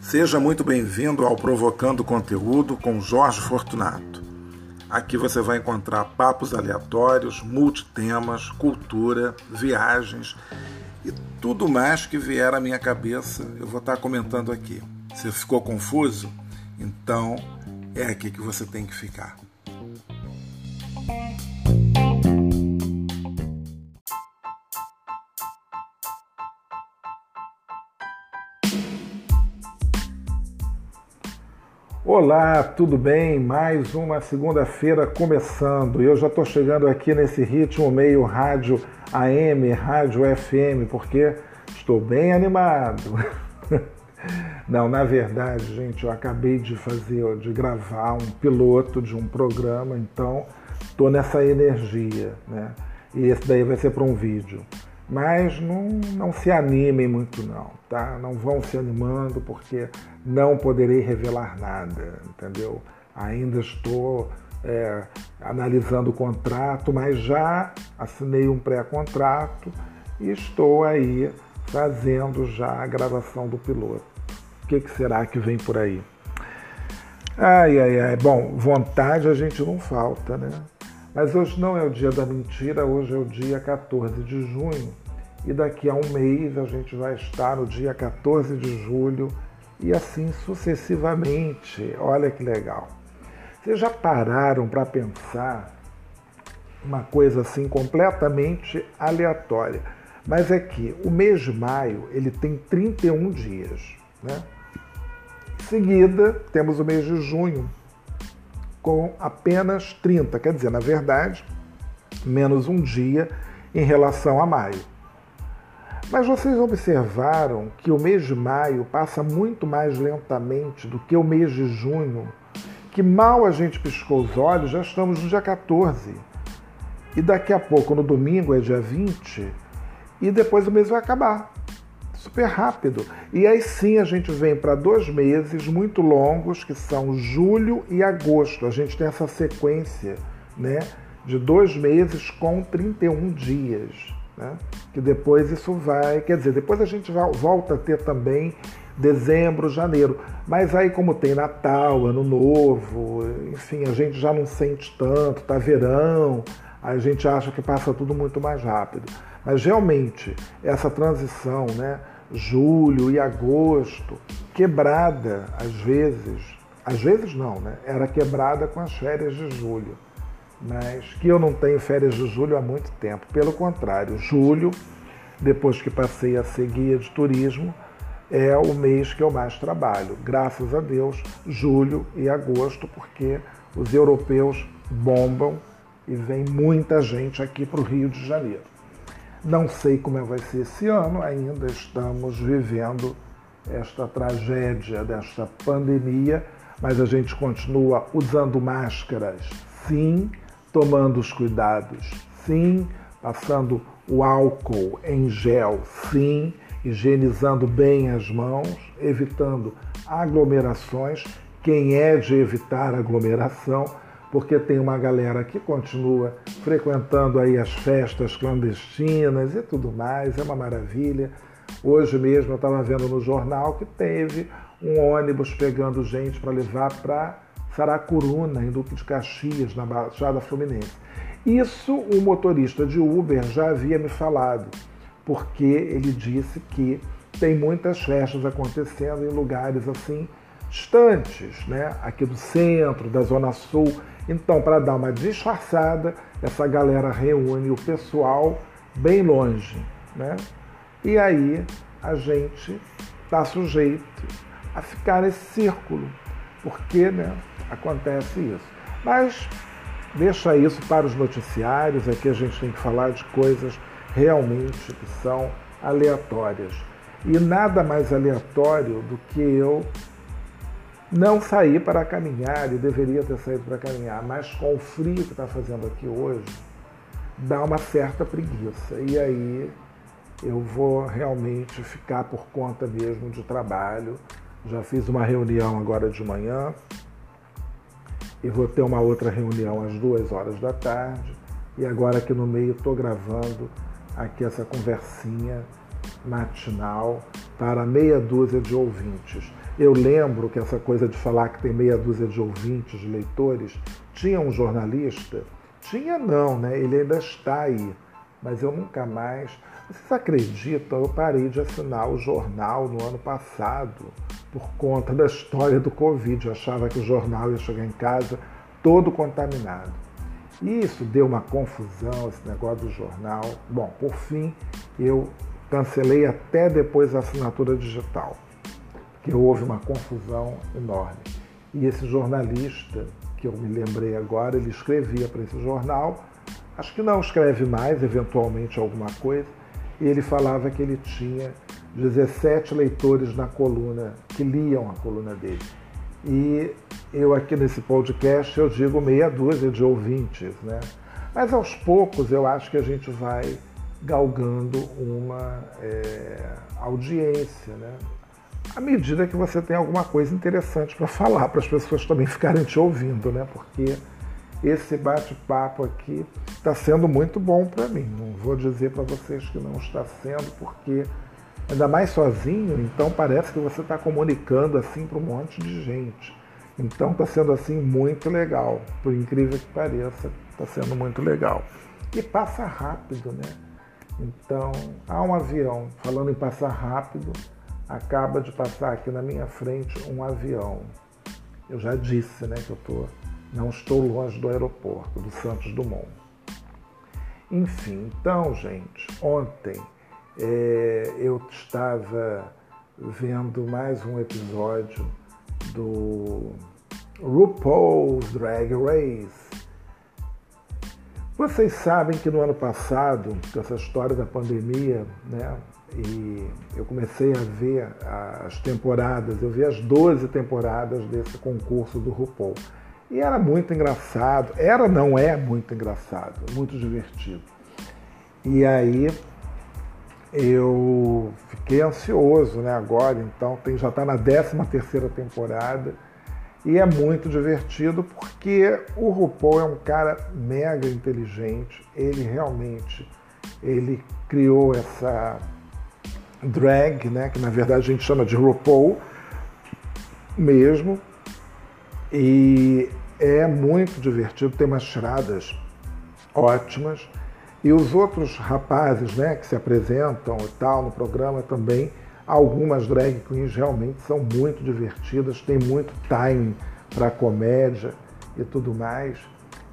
Seja muito bem-vindo ao Provocando Conteúdo com Jorge Fortunato. Aqui você vai encontrar papos aleatórios, multitemas, cultura, viagens e tudo mais que vier à minha cabeça eu vou estar comentando aqui. Se ficou confuso? Então é aqui que você tem que ficar. Olá, tudo bem? Mais uma segunda-feira começando. Eu já estou chegando aqui nesse ritmo meio rádio AM, rádio FM, porque estou bem animado. Não, na verdade, gente, eu acabei de fazer, de gravar um piloto de um programa, então estou nessa energia, né? E esse daí vai ser para um vídeo. Mas não, não se animem muito não, tá? Não vão se animando porque não poderei revelar nada, entendeu? Ainda estou é, analisando o contrato, mas já assinei um pré-contrato e estou aí fazendo já a gravação do piloto. O que, que será que vem por aí? Ai, ai, ai. Bom, vontade a gente não falta, né? Mas hoje não é o dia da mentira, hoje é o dia 14 de junho. E daqui a um mês a gente vai estar no dia 14 de julho e assim sucessivamente. Olha que legal. Vocês já pararam para pensar uma coisa assim completamente aleatória? Mas é que o mês de maio ele tem 31 dias, né? Em seguida, temos o mês de junho, com apenas 30, quer dizer, na verdade, menos um dia em relação a maio. Mas vocês observaram que o mês de maio passa muito mais lentamente do que o mês de junho, que mal a gente piscou os olhos, já estamos no dia 14. E daqui a pouco, no domingo, é dia 20, e depois o mês vai acabar super rápido. E aí sim a gente vem para dois meses muito longos, que são julho e agosto. A gente tem essa sequência né, de dois meses com 31 dias. Né? Que depois isso vai, quer dizer, depois a gente volta a ter também dezembro, janeiro. Mas aí, como tem Natal, Ano Novo, enfim, a gente já não sente tanto, tá verão, a gente acha que passa tudo muito mais rápido. Mas realmente, essa transição, né? Julho e agosto, quebrada às vezes, às vezes não, né? Era quebrada com as férias de julho. Mas que eu não tenho férias de julho há muito tempo. Pelo contrário, julho, depois que passei a ser guia de turismo, é o mês que eu mais trabalho. Graças a Deus, julho e agosto, porque os europeus bombam e vem muita gente aqui para o Rio de Janeiro. Não sei como é vai ser esse ano, ainda estamos vivendo esta tragédia desta pandemia, mas a gente continua usando máscaras, sim, tomando os cuidados, sim, passando o álcool em gel, sim, higienizando bem as mãos, evitando aglomerações. Quem é de evitar aglomeração porque tem uma galera que continua frequentando aí as festas clandestinas e tudo mais, é uma maravilha. Hoje mesmo eu estava vendo no jornal que teve um ônibus pegando gente para levar para Saracuruna, em Duque de Caxias, na Baixada Fluminense. Isso o motorista de Uber já havia me falado, porque ele disse que tem muitas festas acontecendo em lugares assim distantes, né? aqui do centro, da Zona Sul. Então, para dar uma disfarçada, essa galera reúne o pessoal bem longe. Né? E aí a gente está sujeito a ficar nesse círculo, porque né, acontece isso. Mas deixa isso para os noticiários, aqui a gente tem que falar de coisas realmente que são aleatórias. E nada mais aleatório do que eu não saí para caminhar, e deveria ter saído para caminhar, mas com o frio que está fazendo aqui hoje, dá uma certa preguiça. E aí eu vou realmente ficar por conta mesmo de trabalho. Já fiz uma reunião agora de manhã e vou ter uma outra reunião às duas horas da tarde. E agora aqui no meio estou gravando aqui essa conversinha matinal para meia dúzia de ouvintes. Eu lembro que essa coisa de falar que tem meia dúzia de ouvintes, de leitores, tinha um jornalista? Tinha não, né? Ele ainda está aí, mas eu nunca mais. Vocês acreditam? Eu parei de assinar o jornal no ano passado por conta da história do Covid. Eu achava que o jornal ia chegar em casa todo contaminado. Isso deu uma confusão, esse negócio do jornal. Bom, por fim, eu cancelei até depois a assinatura digital, porque houve uma confusão enorme. E esse jornalista, que eu me lembrei agora, ele escrevia para esse jornal, acho que não escreve mais, eventualmente alguma coisa, e ele falava que ele tinha 17 leitores na coluna, que liam a coluna dele. E eu aqui nesse podcast eu digo meia dúzia de ouvintes, né? Mas aos poucos eu acho que a gente vai galgando uma é, audiência, né? À medida que você tem alguma coisa interessante para falar, para as pessoas também ficarem te ouvindo, né? Porque esse bate-papo aqui está sendo muito bom para mim. Não vou dizer para vocês que não está sendo, porque ainda mais sozinho, então parece que você está comunicando assim para um monte de gente. Então está sendo assim muito legal, por incrível que pareça, está sendo muito legal. E passa rápido, né? Então, há um avião, falando em passar rápido, acaba de passar aqui na minha frente um avião. Eu já disse, né, que eu tô, não estou longe do aeroporto, do Santos Dumont. Enfim, então, gente, ontem é, eu estava vendo mais um episódio do RuPaul's Drag Race. Vocês sabem que no ano passado, com essa história da pandemia, né, e eu comecei a ver as temporadas, eu vi as 12 temporadas desse concurso do RuPaul. E era muito engraçado, era, não é muito engraçado, muito divertido. E aí eu fiquei ansioso né, agora, então tem, já está na 13 terceira temporada e é muito divertido porque o RuPaul é um cara mega inteligente, ele realmente ele criou essa drag, né, que na verdade a gente chama de RuPaul mesmo, e é muito divertido, tem umas tiradas ótimas. E os outros rapazes né, que se apresentam e tal no programa também, algumas drag queens realmente são muito divertidas, tem muito time para comédia e tudo mais.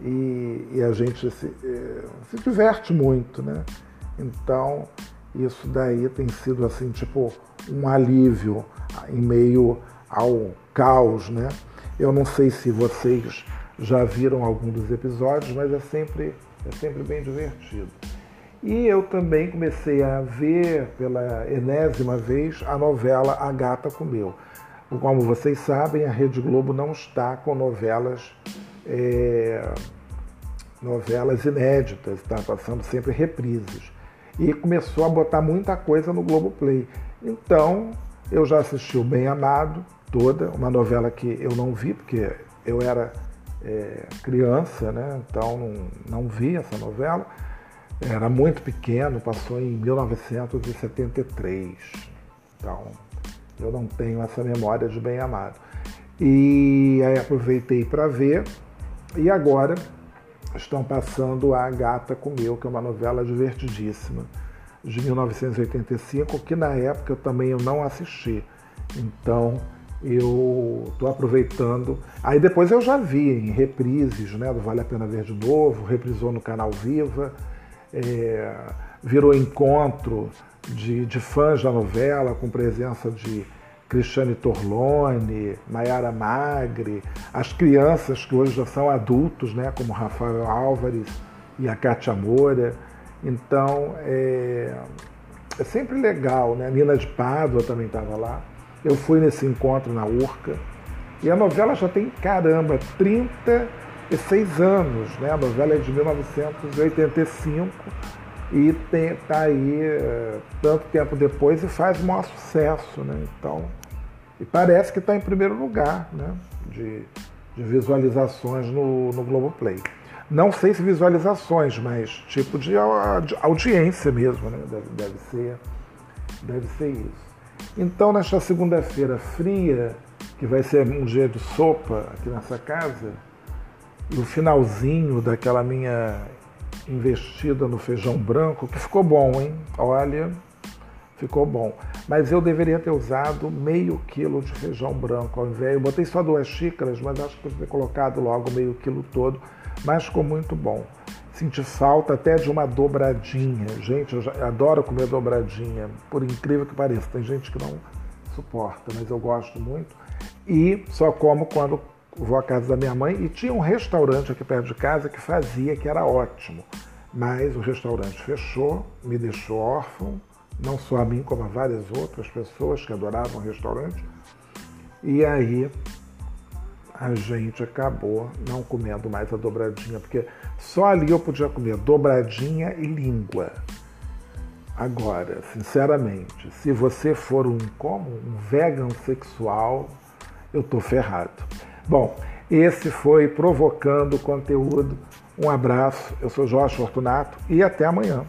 E, e a gente se, eh, se, diverte muito, né? Então, isso daí tem sido assim, tipo, um alívio em meio ao caos, né? Eu não sei se vocês já viram algum dos episódios, mas é sempre é sempre bem divertido. E eu também comecei a ver pela enésima vez a novela A Gata Comeu. Como vocês sabem, a Rede Globo não está com novelas, é, novelas inéditas, está passando sempre reprises. E começou a botar muita coisa no Globoplay. Então, eu já assisti o Bem Amado, toda, uma novela que eu não vi, porque eu era é, criança, né? então não, não vi essa novela. Era muito pequeno, passou em 1973. Então, eu não tenho essa memória de bem amado. E aí aproveitei para ver. E agora estão passando A Gata Comeu, que é uma novela divertidíssima, de 1985, que na época eu também eu não assisti. Então, eu estou aproveitando. Aí depois eu já vi em reprises, né, do Vale a Pena Ver de Novo, reprisou no canal Viva, é, virou encontro de, de fãs da novela, com presença de Cristiane Torlone, Mayara Magre, as crianças que hoje já são adultos, né, como Rafael Álvares e a Cátia Moura. Então é, é sempre legal, né? A Nina de Pádua também estava lá. Eu fui nesse encontro na Urca e a novela já tem, caramba, 36 anos, né? A novela é de 1985 e está aí uh, tanto tempo depois e faz o maior sucesso, né? Então, e parece que está em primeiro lugar, né? De, de visualizações no, no Globoplay. Não sei se visualizações, mas tipo de audiência mesmo, né? Deve, deve, ser, deve ser isso. Então, nesta segunda-feira fria, que vai ser um dia de sopa aqui nessa casa, e o finalzinho daquela minha investida no feijão branco, que ficou bom, hein? Olha, ficou bom. Mas eu deveria ter usado meio quilo de feijão branco ao invés. Eu botei só duas xícaras, mas acho que podia ter colocado logo meio quilo todo. Mas ficou muito bom. Senti falta até de uma dobradinha. Gente, eu já, adoro comer dobradinha, por incrível que pareça. Tem gente que não suporta, mas eu gosto muito. E só como quando vou à casa da minha mãe. E tinha um restaurante aqui perto de casa que fazia, que era ótimo. Mas o restaurante fechou, me deixou órfão não só a mim, como a várias outras pessoas que adoravam o restaurante. E aí a gente acabou não comendo mais a dobradinha, porque só ali eu podia comer dobradinha e língua. Agora, sinceramente, se você for um como um vegan sexual, eu tô ferrado. Bom, esse foi provocando conteúdo. Um abraço. Eu sou Jorge Fortunato e até amanhã.